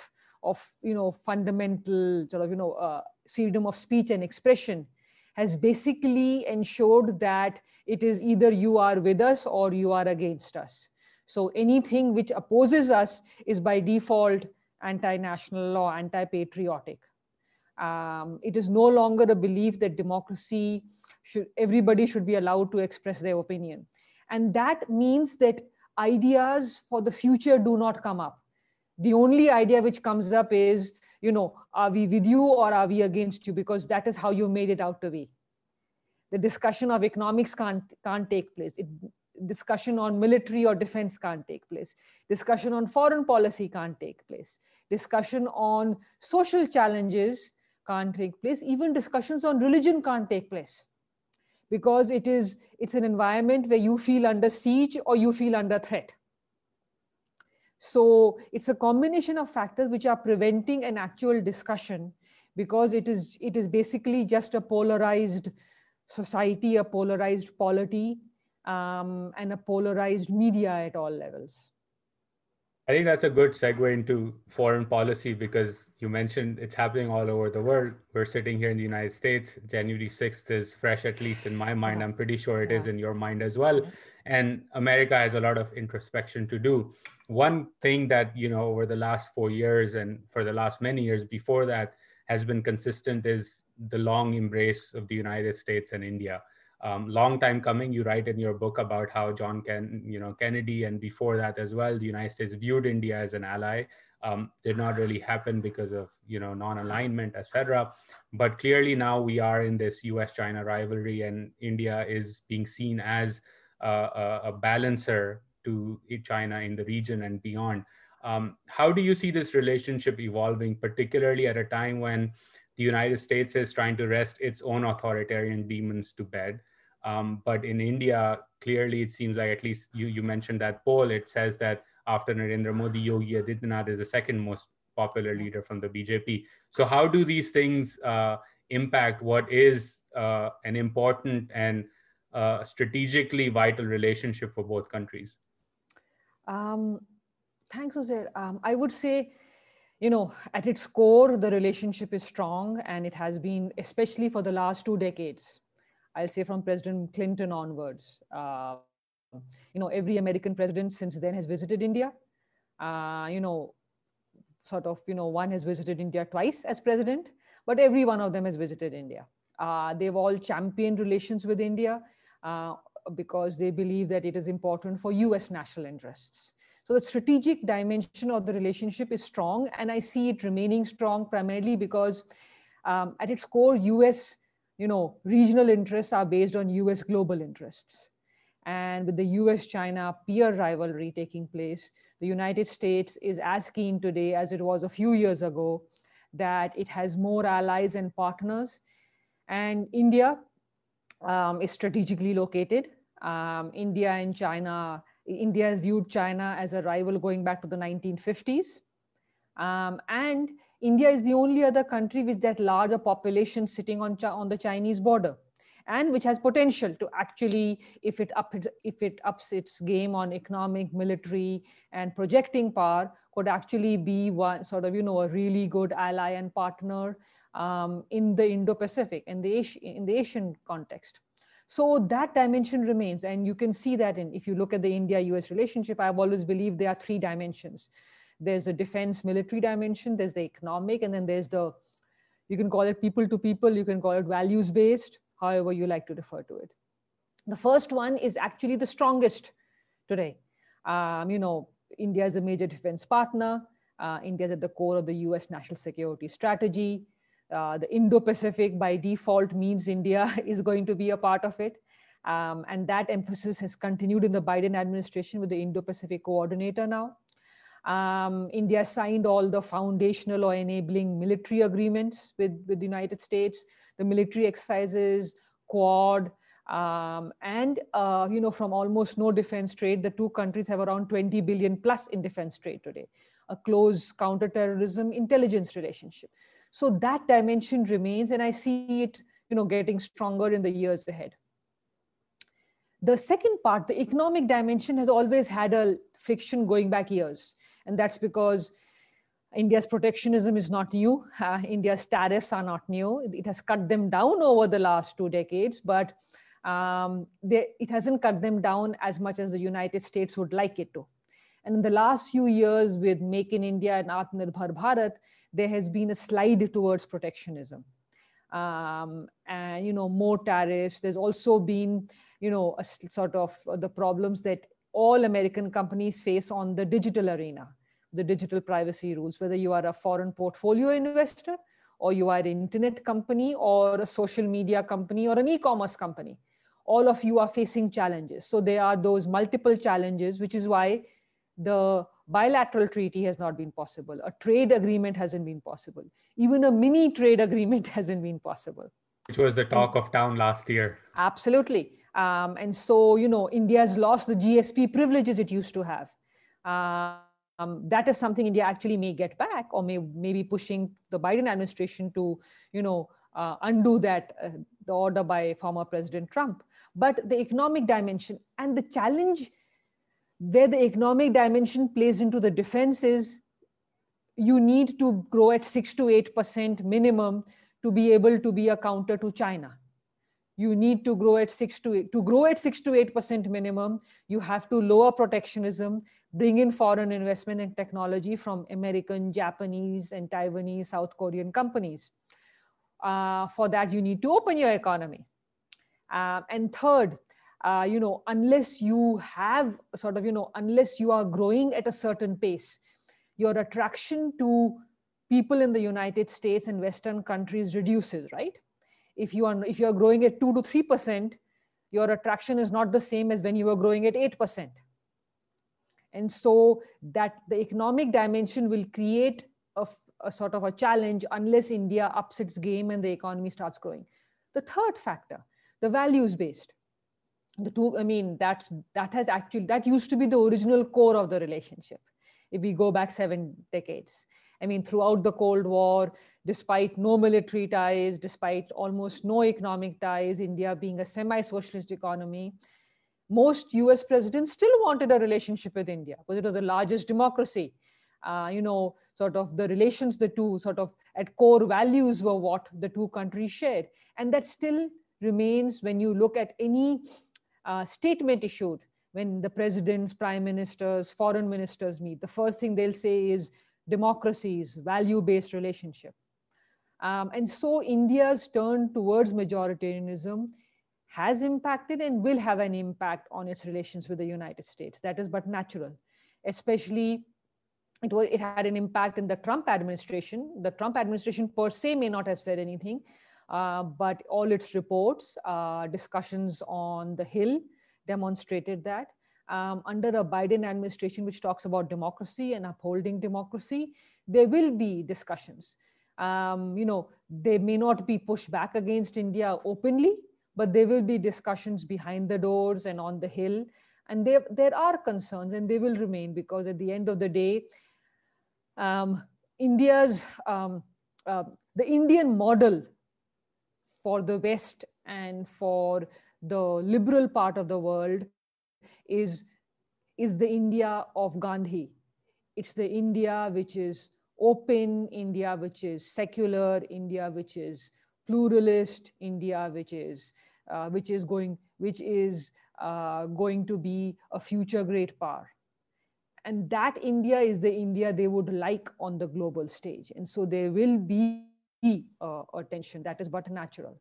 of you know fundamental sort of you know uh, freedom of speech and expression has basically ensured that it is either you are with us or you are against us. So anything which opposes us is by default anti-national law anti-patriotic. Um, it is no longer a belief that democracy should everybody should be allowed to express their opinion. And that means that ideas for the future do not come up. The only idea which comes up is, you know, are we with you or are we against you? Because that is how you made it out to be. The discussion of economics can't, can't take place. It, discussion on military or defense can't take place. Discussion on foreign policy can't take place. Discussion on social challenges can't take place. Even discussions on religion can't take place because it is it's an environment where you feel under siege or you feel under threat so it's a combination of factors which are preventing an actual discussion because it is it is basically just a polarized society a polarized polity um, and a polarized media at all levels I think that's a good segue into foreign policy because you mentioned it's happening all over the world. We're sitting here in the United States. January 6th is fresh, at least in my mind. I'm pretty sure it yeah. is in your mind as well. Yes. And America has a lot of introspection to do. One thing that, you know, over the last four years and for the last many years before that has been consistent is the long embrace of the United States and India um, long time coming. You write in your book about how John Ken, you know, Kennedy, and before that as well, the United States viewed India as an ally. Um, did not really happen because of you know non-alignment, etc. But clearly now we are in this U.S.-China rivalry, and India is being seen as a, a balancer to China in the region and beyond. Um, how do you see this relationship evolving, particularly at a time when the United States is trying to wrest its own authoritarian demons to bed. Um, but in India, clearly it seems like at least you, you mentioned that poll, it says that after Narendra Modi, Yogi Adityanath is the second most popular leader from the BJP. So how do these things uh, impact what is uh, an important and uh, strategically vital relationship for both countries? Um, thanks, Uzair. Um, I would say you know, at its core, the relationship is strong and it has been, especially for the last two decades. I'll say from President Clinton onwards. Uh, you know, every American president since then has visited India. Uh, you know, sort of, you know, one has visited India twice as president, but every one of them has visited India. Uh, they've all championed relations with India uh, because they believe that it is important for US national interests. So the strategic dimension of the relationship is strong, and I see it remaining strong primarily because um, at its core, US you know, regional interests are based on US global interests. And with the US China peer rivalry taking place, the United States is as keen today as it was a few years ago that it has more allies and partners. And India um, is strategically located. Um, India and China, India has viewed China as a rival going back to the 1950s. Um, and India is the only other country with that larger population sitting on, on the Chinese border and which has potential to actually, if it, up, if it ups its game on economic, military, and projecting power, could actually be one sort of, you know, a really good ally and partner um, in the Indo-Pacific, in the, in the Asian context. So that dimension remains. And you can see that in, if you look at the India-US relationship, I've always believed there are three dimensions. There's a defense military dimension there's the economic and then there's the you can call it people to people you can call it values based however you like to refer to it. The first one is actually the strongest today. Um, you know india is a major defense partner. Uh, india is at the core of the us national security strategy uh, the indo-pacific by default means india is going to be a part of it. Um, and that emphasis has continued in the biden administration with the indo-pacific coordinator now. Um, India signed all the foundational or enabling military agreements with, with the United States, the military exercises, Quad, um, and uh, you know from almost no defense trade, the two countries have around 20 billion plus in defense trade today, a close counterterrorism intelligence relationship. So that dimension remains, and I see it you know getting stronger in the years ahead. The second part, the economic dimension, has always had a friction going back years. And that's because India's protectionism is not new. Uh, India's tariffs are not new. It has cut them down over the last two decades, but um, they, it hasn't cut them down as much as the United States would like it to. And in the last few years, with Make in India and Atmanirbhar Bharat, there has been a slide towards protectionism. Um, and you know more tariffs. There's also been you know a sort of the problems that all American companies face on the digital arena the digital privacy rules, whether you are a foreign portfolio investor or you are an internet company or a social media company or an e-commerce company. All of you are facing challenges. So there are those multiple challenges, which is why the bilateral treaty has not been possible. A trade agreement hasn't been possible. Even a mini trade agreement hasn't been possible. Which was the talk of town last year. Absolutely. Um, and so, you know, India's lost the GSP privileges it used to have. Uh, um, that is something India actually may get back, or may maybe pushing the Biden administration to, you know, uh, undo that uh, the order by former President Trump. But the economic dimension and the challenge where the economic dimension plays into the defense is you need to grow at six to eight percent minimum to be able to be a counter to China. You need to grow at six to eight. To grow at six to eight percent minimum, you have to lower protectionism bring in foreign investment and technology from American, Japanese, and Taiwanese, South Korean companies. Uh, for that, you need to open your economy. Uh, and third, uh, you know, unless you have sort of, you know, unless you are growing at a certain pace, your attraction to people in the United States and Western countries reduces, right? If you are if you are growing at two to three percent, your attraction is not the same as when you are growing at eight percent and so that the economic dimension will create a, a sort of a challenge unless India ups its game and the economy starts growing. The third factor, the values based. The two, I mean, that's that has actually that used to be the original core of the relationship. If we go back seven decades, I mean, throughout the Cold War, despite no military ties, despite almost no economic ties, India being a semi-socialist economy, most US presidents still wanted a relationship with India because it was the largest democracy. Uh, you know, sort of the relations the two sort of at core values were what the two countries shared. And that still remains when you look at any uh, statement issued when the presidents, prime ministers, foreign ministers meet. The first thing they'll say is democracies, value based relationship. Um, and so India's turn towards majoritarianism has impacted and will have an impact on its relations with the United States. That is but natural, especially it, was, it had an impact in the Trump administration. The Trump administration per se may not have said anything, but all its reports, uh, discussions on the Hill demonstrated that. Um, under a Biden administration, which talks about democracy and upholding democracy, there will be discussions. Um, you know, they may not be pushed back against India openly, but there will be discussions behind the doors and on the Hill. And there, there are concerns and they will remain because at the end of the day, um, India's, um, uh, the Indian model for the West and for the liberal part of the world is, is the India of Gandhi. It's the India which is open, India which is secular, India which is pluralist, India which is, uh, which is going, which is uh, going to be a future great power and that India is the India they would like on the global stage. And so there will be uh, a tension that is but natural.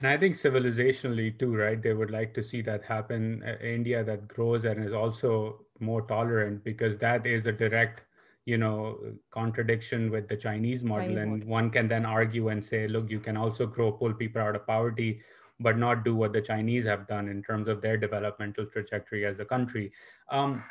And I think civilizationally too, right? They would like to see that happen. Uh, India that grows and is also more tolerant because that is a direct, you know, contradiction with the Chinese model. Chinese and model. one can then argue and say, look, you can also grow, pull people out of poverty, but not do what the Chinese have done in terms of their developmental trajectory as a country. Um,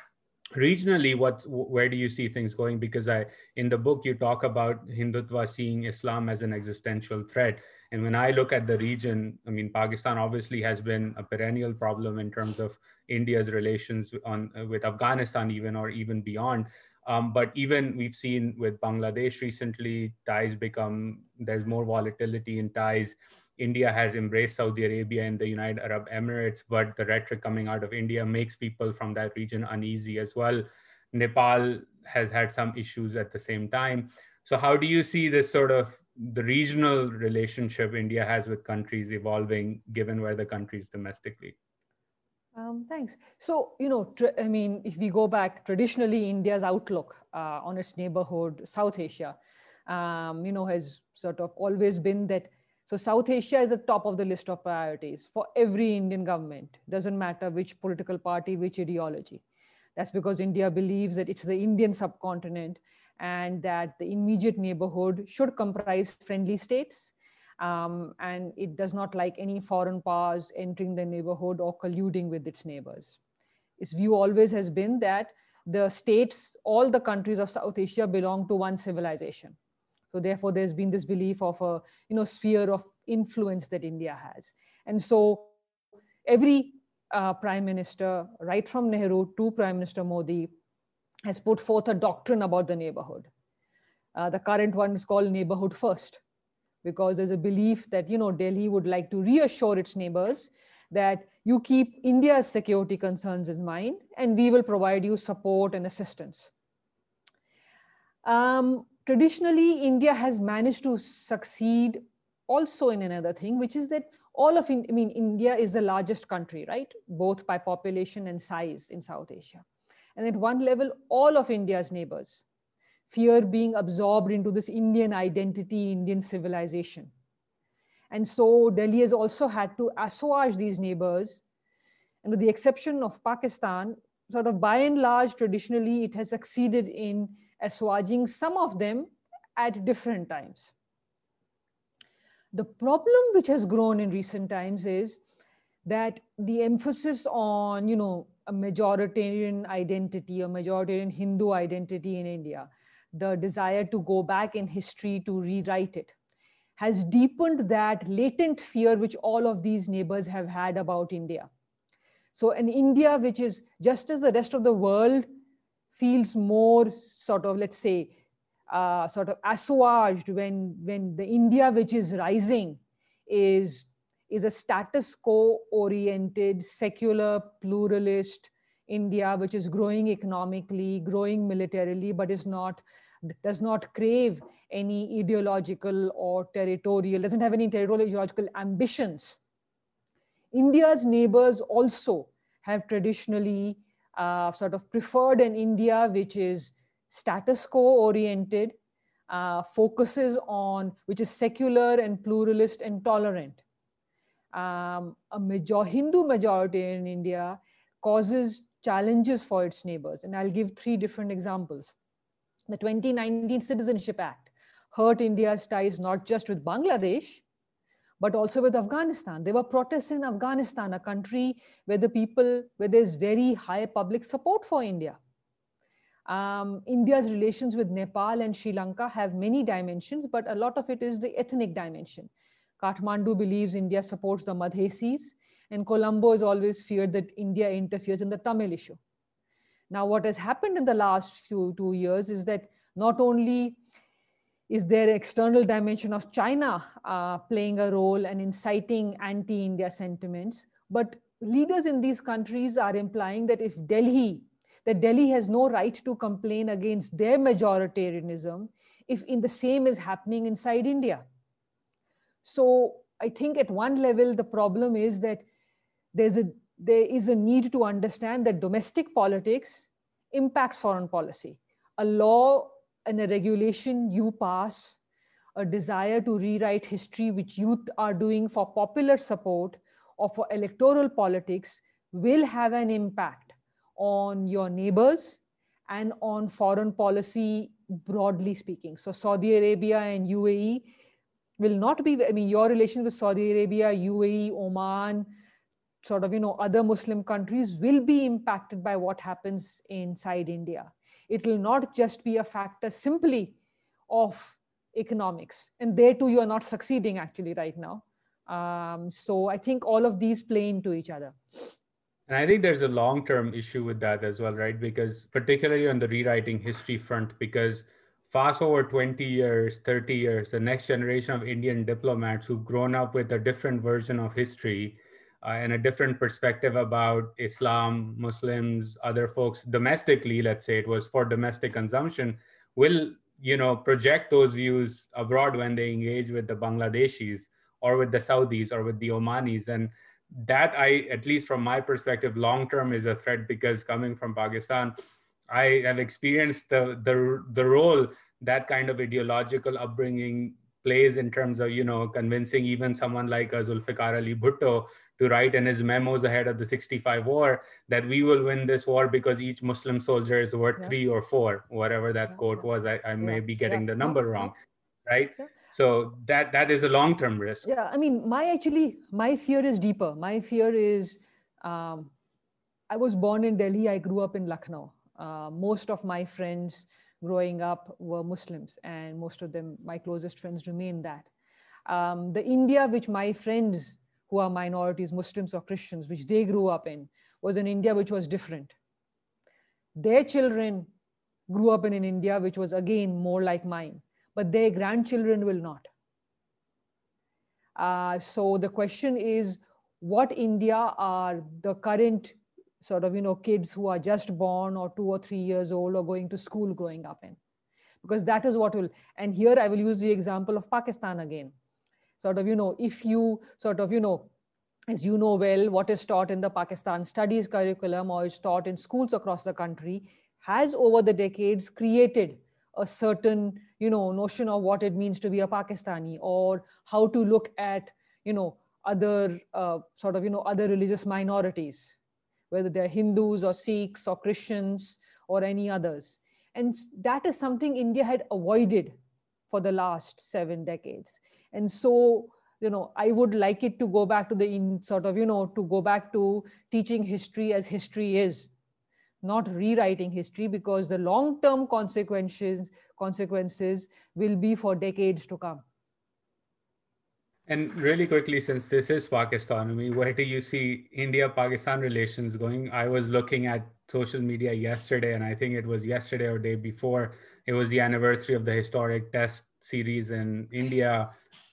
regionally what where do you see things going? Because i in the book you talk about hindutva seeing islam as an existential threat. And when i look at the region i mean pakistan obviously has been a perennial problem in terms of india's relations on with afghanistan even or even beyond. Um, but even we've seen with bangladesh recently ties become there's more volatility in ties India has embraced Saudi Arabia and the United Arab Emirates, but the rhetoric coming out of India makes people from that region uneasy as well. Nepal has had some issues at the same time. So, how do you see this sort of the regional relationship India has with countries evolving, given where the country is domestically? Um, thanks. So, you know, I mean, if we go back, traditionally, India's outlook uh, on its neighborhood, South Asia, um, you know, has sort of always been that so South Asia is the top of the list of priorities for every Indian government. Doesn't matter which political party, which ideology. That's because India believes that it's the Indian subcontinent and that the immediate neighborhood should comprise friendly states. Um, and it does not like any foreign powers entering the neighborhood or colluding with its neighbors. Its view always has been that the states, all the countries of South Asia belong to one civilization so therefore, there's been this belief of a you know sphere of influence that India has, and so every uh, prime minister, right from Nehru to Prime Minister Modi, has put forth a doctrine about the neighborhood. Uh, the current one is called neighborhood first, because there's a belief that you know Delhi would like to reassure its neighbors that you keep India's security concerns in mind, and we will provide you support and assistance. Um, traditionally, India has managed to succeed also in another thing, which is that all of, I mean, India is the largest country, right? Both by population and size in South Asia. And at one level, all of India's neighbors fear being absorbed into this Indian identity, Indian civilization. And so Delhi has also had to assuage these neighbors. And with the exception of Pakistan, sort of by and large, traditionally, it has succeeded in assuaging some of them at different times. The problem which has grown in recent times is that the emphasis on, you know, a majoritarian identity, a majoritarian Hindu identity in India, the desire to go back in history to rewrite it, has deepened that latent fear which all of these neighbors have had about India. So, an India, which is just as the rest of the world feels more sort of, let's say, uh, sort of assuaged when, when the India which is rising is, is a status quo oriented, secular, pluralist India, which is growing economically, growing militarily, but is not does not crave any ideological or territorial, doesn't have any territorial ideological ambitions. India's neighbors also have traditionally uh, sort of preferred in India which is status quo oriented, uh, focuses on, which is secular and pluralist and tolerant. Um, a major, Hindu majority in India causes challenges for its neighbors. And I'll give three different examples. The 2019 Citizenship Act hurt India's ties not just with Bangladesh, but also with Afghanistan. There were protests in Afghanistan, a country where the people, where there's very high public support for India. Um, India's relations with Nepal and Sri Lanka have many dimensions, but a lot of it is the ethnic dimension. Kathmandu believes India supports the Madhesis, and Colombo has always feared that India interferes in the Tamil issue. Now, what has happened in the last few two years is that not only is there an external dimension of China uh, playing a role and inciting anti-India sentiments, but leaders in these countries are implying that if Delhi, that Delhi has no right to complain against their majoritarianism if in the same is happening inside India. So I think at one level, the problem is that there's a there is a need to understand that domestic politics impacts foreign policy. A law and a regulation you pass, a desire to rewrite history, which youth are doing for popular support or for electoral politics, will have an impact on your neighbors and on foreign policy broadly speaking. So Saudi Arabia and UAE will not be, I mean, your relations with Saudi Arabia, UAE, Oman, sort of, you know, other Muslim countries will be impacted by what happens inside India. It will not just be a factor simply of economics. And there too, you are not succeeding actually right now. Um, so I think all of these play into each other. And I think there's a long term issue with that as well, right? Because particularly on the rewriting history front, because fast over 20 years, 30 years, the next generation of Indian diplomats who've grown up with a different version of history and a different perspective about Islam, Muslims, other folks domestically, let's say it was for domestic consumption, will you know project those views abroad when they engage with the Bangladeshis or with the Saudis or with the Omanis. And that I, at least from my perspective, long term is a threat because coming from Pakistan, I have experienced the the the role that kind of ideological upbringing plays in terms of you know convincing even someone like uh, Zulfikar Ali Bhutto to write in his memos ahead of the 65 war that we will win this war because each Muslim soldier is worth yeah. three or four, whatever that yeah, quote was. I, I may be getting the number wrong, right? So that that is a long term risk. Yeah, I mean, my actually my fear is deeper. My fear is, um, I was born in Delhi. I grew up in Lucknow. Uh, most of my friends growing up were Muslims, and most of them, my closest friends, remain that. Um, the India which my friends who are minorities, Muslims or Christians, which they grew up in, was in India which was different. Their children grew up in an India which was again more like mine, but their grandchildren will not. Uh, so the question is, what India are the current sort of you know kids who are just born or two or three years old or going to school growing up in? Because that is what will. And here I will use the example of Pakistan again sort of, you know, if you sort of, you know, as you know well, what is taught in the Pakistan studies curriculum or is taught in schools across the country has over the decades created a certain, you know, notion of what it means to be a Pakistani or how to look at, you know, other uh, sort of, you know, other religious minorities, whether they're Hindus or Sikhs or Christians or any others. And that is something India had avoided for the last seven decades and so you know i would like it to go back to the in sort of you know to go back to teaching history as history is not rewriting history because the long term consequences consequences will be for decades to come. And really quickly since this is pakistan I mean, where do you see india pakistan relations going? I was looking at social media yesterday and i think it was yesterday or day before it was the anniversary of the historic test series in India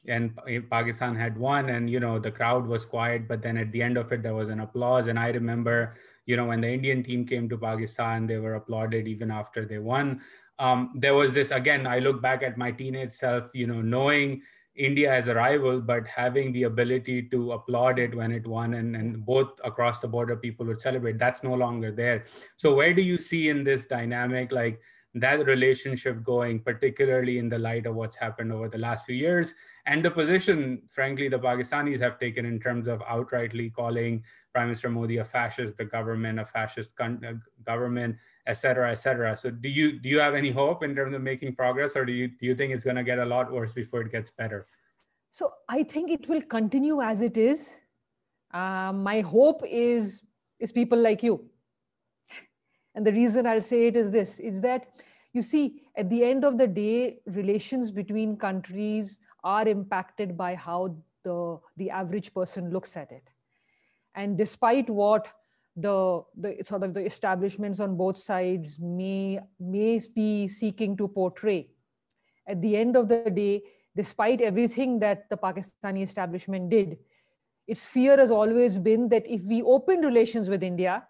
and Pakistan had won and you know the crowd was quiet but then at the end of it there was an applause. And I remember you know when the Indian team came to Pakistan they were applauded even after they won. Um, there was this again I look back at my teenage self you know knowing India as a rival but having the ability to applaud it when it won and, and both across the border people would celebrate. That's no longer there. So where do you see in this dynamic like that relationship going, particularly in the light of what's happened over the last few years and the position, frankly, the Pakistanis have taken in terms of outrightly calling Prime Minister Modi a fascist, the government a fascist uh, government, et cetera, et cetera. So, do you do you have any hope in terms of making progress, or do you do you think it's going to get a lot worse before it gets better? So, I think it will continue as it is. Uh, my hope is is people like you and the reason I'll say it is this is that you see, at the end of the day, relations between countries are impacted by how the, the average person looks at it. And despite what the, the sort of the establishments on both sides may, may be seeking to portray, at the end of the day, despite everything that the Pakistani establishment did, its fear has always been that if we open relations with India,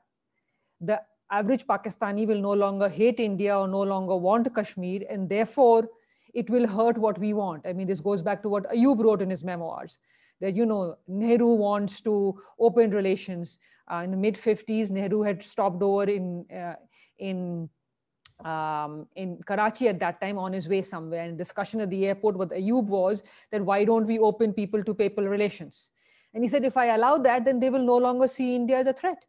the average Pakistani will no longer hate India or no longer want Kashmir, and therefore it will hurt what we want. I mean, this goes back to what Ayub wrote in his memoirs that, you know, Nehru wants to open relations. Uh, in the mid 50s, Nehru had stopped over in, uh, in, um, in Karachi at that time on his way somewhere. And discussion at the airport with Ayub was that why don't we open people to people relations? And he said, if I allow that, then they will no longer see India as a threat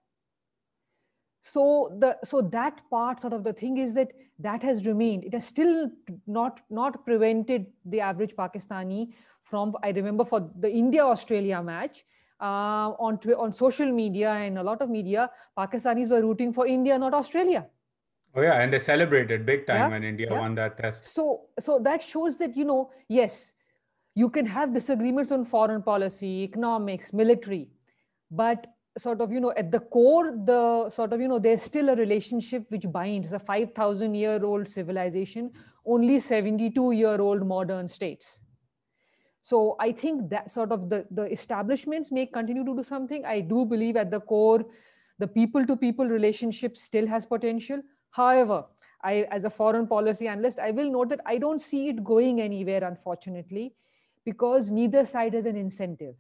so the so that part sort of the thing is that that has remained. It has still not not prevented the average pakistani from i remember for the india australia match uh, on on social media and a lot of media pakistanis were rooting for india not australia. Oh yeah and they celebrated big time yeah, when india yeah. won that test. So so that shows that you know yes you can have disagreements on foreign policy economics military but sort of you know at the core the sort of you know there's still a relationship which binds a 5000 year old civilization only 72 year old modern states. So i think that sort of the the establishments may continue to do something. I do believe at the core the people to people relationship still has potential. However i as a foreign policy analyst i will note that i don't see it going anywhere unfortunately because neither side has an incentive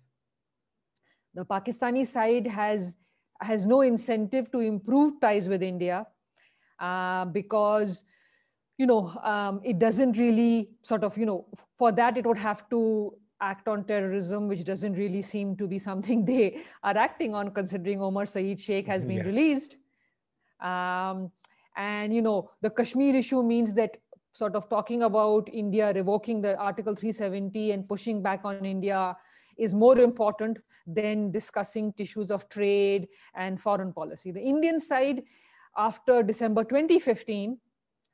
the Pakistani side has has no incentive to improve ties with India uh, because you know um, it doesn't really sort of you know for that it would have to act on terrorism which doesn't really seem to be something they are acting on considering Omar Saeed Sheikh has been yes. released um, and you know the Kashmir issue means that sort of talking about India revoking the Article 370 and pushing back on India is more important than discussing issues of trade and foreign policy. The Indian side, after December 2015,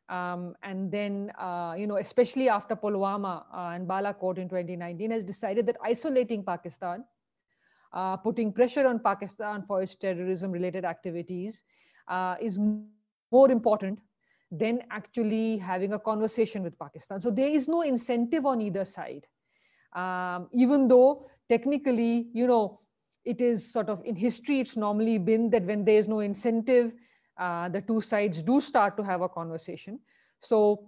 um, and then, uh, you know, especially after Pulwama uh, and Balakot in 2019, has decided that isolating Pakistan, uh, putting pressure on Pakistan for its terrorism-related activities, uh, is more important than actually having a conversation with Pakistan. So there is no incentive on either side um, even though technically, you know, it is sort of in history, it's normally been that when there is no incentive, uh, the two sides do start to have a conversation. So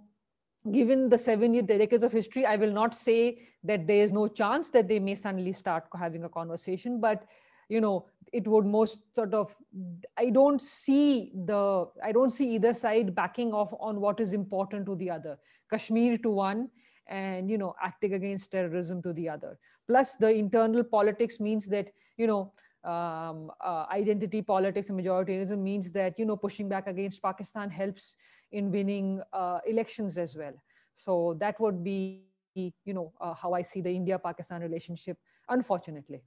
given the seven decades of history, I will not say that there is no chance that they may suddenly start having a conversation, but you know, it would most sort of, I don't see the, I don't see either side backing off on what is important to the other. Kashmir to one, and you know acting against terrorism to the other plus the internal politics means that you know um, uh, identity politics and majoritarianism means that you know pushing back against pakistan helps in winning uh, elections as well so that would be you know uh, how i see the india pakistan relationship unfortunately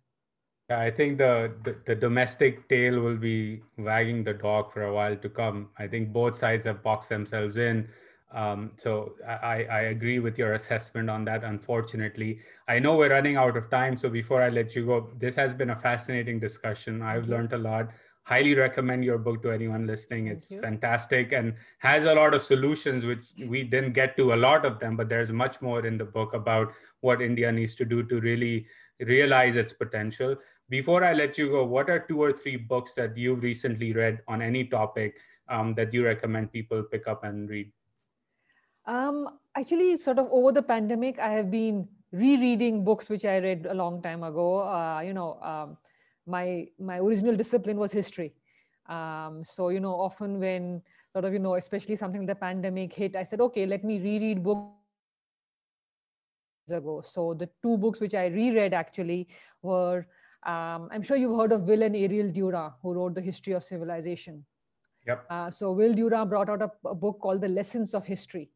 yeah, I think the, the, the domestic tail will be wagging the dog for a while to come. I think both sides have boxed themselves in. Um, so I, I agree with your assessment on that. Unfortunately, I know we're running out of time. So before I let you go, this has been a fascinating discussion. I've learned a lot. Highly recommend your book to anyone listening. It's fantastic and has a lot of solutions, which we didn't get to a lot of them, but there's much more in the book about what India needs to do to really realize its potential. Before I let you go, what are two or three books that you've recently read on any topic um, that you recommend people pick up and read? Um, actually, sort of over the pandemic, I have been rereading books which I read a long time ago. Uh, you know, um, my my original discipline was history. Um, so you know, often when sort of, you know, especially something the pandemic hit, I said, okay, let me reread books ago. So the two books which I reread actually were, um, I'm sure you've heard of Will and Ariel Durant, who wrote The History of Civilization. Yep. Uh, so Will Durant brought out a, a, book called The Lessons of History,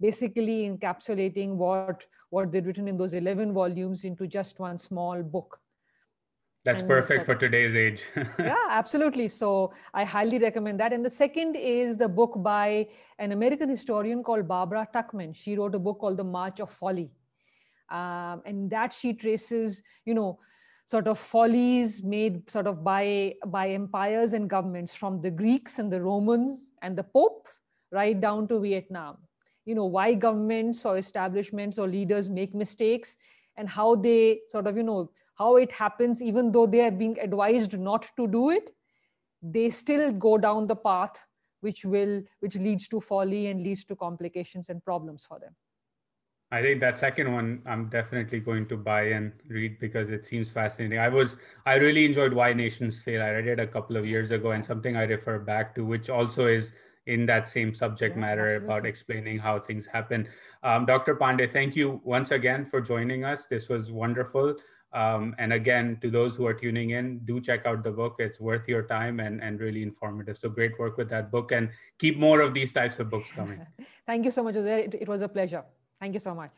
basically encapsulating what, what they'd written in those 11 volumes into just one small book. That's and perfect so, for today's age. yeah, absolutely. So I highly recommend that. And the second is the book by an American historian called Barbara Tuchman She wrote a book called The March of Folly. Um, and that she traces, you know, sort of follies made sort of by by empires and governments from the Greeks and the Romans and the popes right down to Vietnam. You know, why governments or establishments or leaders make mistakes and how they sort of, you know, how it happens, even though they are being advised not to do it, they still go down the path which will which leads to folly and leads to complications and problems for them. I think that second one I'm definitely going to buy and read because it seems fascinating. I was I really enjoyed Why Nations Fail. I read it a couple of years ago and something I refer back to, which also is in that same subject yeah, matter absolutely. about explaining how things happen. Um, Dr. Pandey, thank you once again for joining us. This was wonderful. Um, and again, to those who are tuning in, do check out the book. It's worth your time and, and really informative. So great work with that book and keep more of these types of books coming. Thank you so much, Uzair. It, it was a pleasure. Thank you so much.